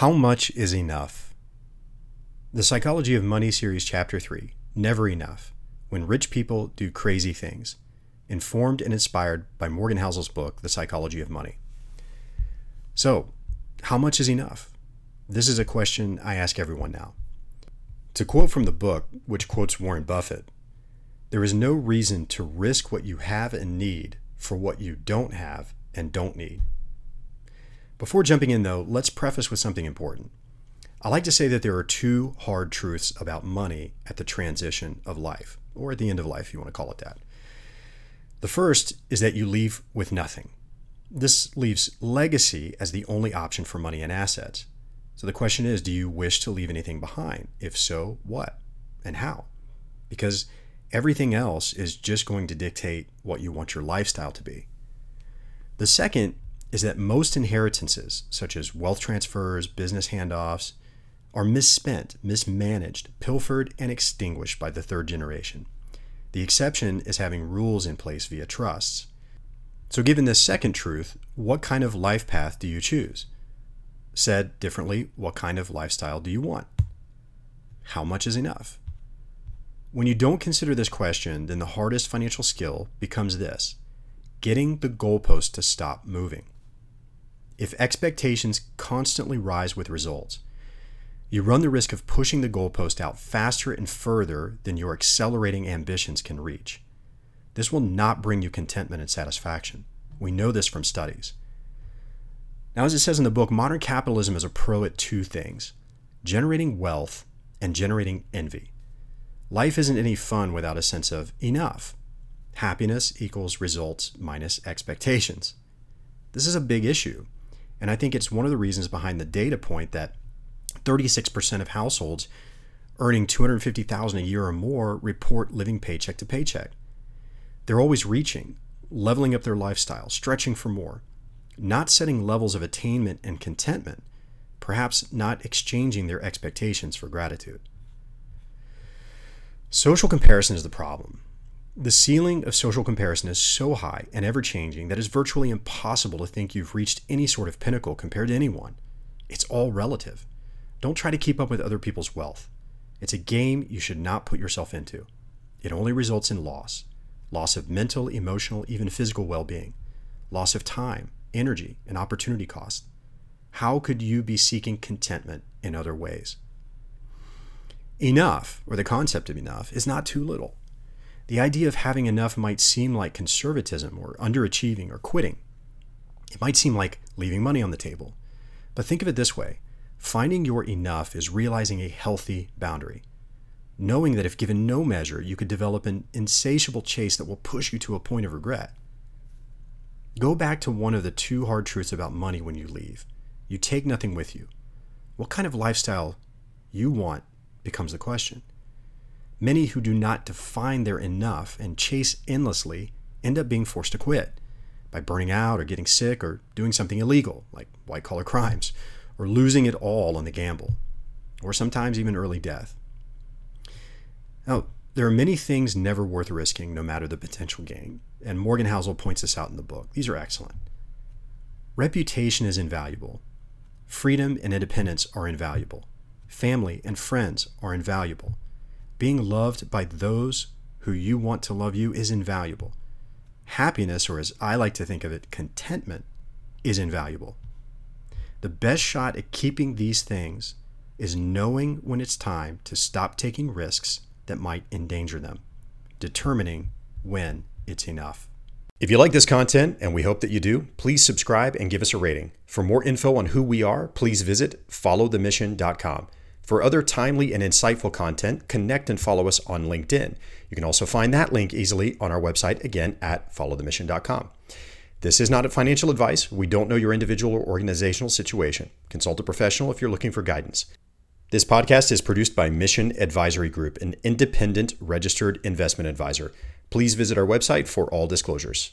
How much is enough? The Psychology of Money Series, Chapter 3 Never Enough When Rich People Do Crazy Things. Informed and inspired by Morgan Housel's book, The Psychology of Money. So, how much is enough? This is a question I ask everyone now. To quote from the book, which quotes Warren Buffett, there is no reason to risk what you have and need for what you don't have and don't need. Before jumping in, though, let's preface with something important. I like to say that there are two hard truths about money at the transition of life, or at the end of life, if you want to call it that. The first is that you leave with nothing. This leaves legacy as the only option for money and assets. So the question is do you wish to leave anything behind? If so, what and how? Because everything else is just going to dictate what you want your lifestyle to be. The second is that most inheritances, such as wealth transfers, business handoffs, are misspent, mismanaged, pilfered, and extinguished by the third generation. The exception is having rules in place via trusts. So, given this second truth, what kind of life path do you choose? Said differently, what kind of lifestyle do you want? How much is enough? When you don't consider this question, then the hardest financial skill becomes this getting the goalpost to stop moving if expectations constantly rise with results, you run the risk of pushing the goalpost out faster and further than your accelerating ambitions can reach. This will not bring you contentment and satisfaction. We know this from studies. Now, as it says in the book, modern capitalism is a pro at two things generating wealth and generating envy. Life isn't any fun without a sense of enough. Happiness equals results minus expectations. This is a big issue and I think it's one of the reasons behind the data point that 36% of households earning 250,000 a year or more report living paycheck to paycheck. They're always reaching, leveling up their lifestyle, stretching for more, not setting levels of attainment and contentment, perhaps not exchanging their expectations for gratitude. Social comparison is the problem. The ceiling of social comparison is so high and ever changing that it's virtually impossible to think you've reached any sort of pinnacle compared to anyone. It's all relative. Don't try to keep up with other people's wealth. It's a game you should not put yourself into. It only results in loss loss of mental, emotional, even physical well being, loss of time, energy, and opportunity cost. How could you be seeking contentment in other ways? Enough, or the concept of enough, is not too little. The idea of having enough might seem like conservatism or underachieving or quitting. It might seem like leaving money on the table. But think of it this way finding your enough is realizing a healthy boundary. Knowing that if given no measure, you could develop an insatiable chase that will push you to a point of regret. Go back to one of the two hard truths about money when you leave. You take nothing with you. What kind of lifestyle you want becomes the question. Many who do not define their enough and chase endlessly end up being forced to quit by burning out or getting sick or doing something illegal, like white collar crimes, or losing it all on the gamble, or sometimes even early death. Now, there are many things never worth risking, no matter the potential gain, and Morgan Housel points this out in the book. These are excellent. Reputation is invaluable. Freedom and independence are invaluable. Family and friends are invaluable. Being loved by those who you want to love you is invaluable. Happiness, or as I like to think of it, contentment, is invaluable. The best shot at keeping these things is knowing when it's time to stop taking risks that might endanger them, determining when it's enough. If you like this content, and we hope that you do, please subscribe and give us a rating. For more info on who we are, please visit followthemission.com. For other timely and insightful content, connect and follow us on LinkedIn. You can also find that link easily on our website, again, at followthemission.com. This is not financial advice. We don't know your individual or organizational situation. Consult a professional if you're looking for guidance. This podcast is produced by Mission Advisory Group, an independent registered investment advisor. Please visit our website for all disclosures.